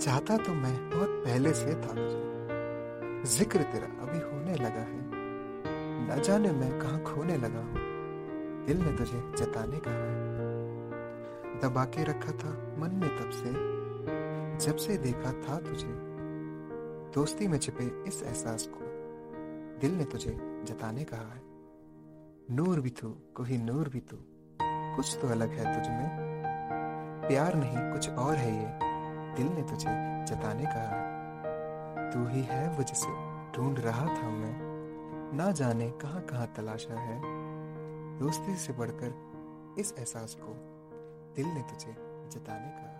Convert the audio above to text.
चाहता तो मैं बहुत पहले से था तुझे। ज़िक्र तेरा अभी होने लगा है। न जाने मैं कहाँ खोने लगा हूँ। दिल ने तुझे जताने कहा है। दबा के रखा था मन में तब से। जब से देखा था तुझे। दोस्ती में छिपे इस एहसास को। दिल ने तुझे जताने कहा है। नूर भी तू कोई नूर भी तू। कुछ तो अलग है तुझ में। प्यार नहीं, कुछ और है ये। दिल ने तुझे जताने कहा है तू ही है वो जिसे ढूंढ रहा था मैं। ना जाने कहाँ कहाँ तलाशा है। दोस्ती से बढ़कर इस एहसास को दिल ने तुझे जताने कहा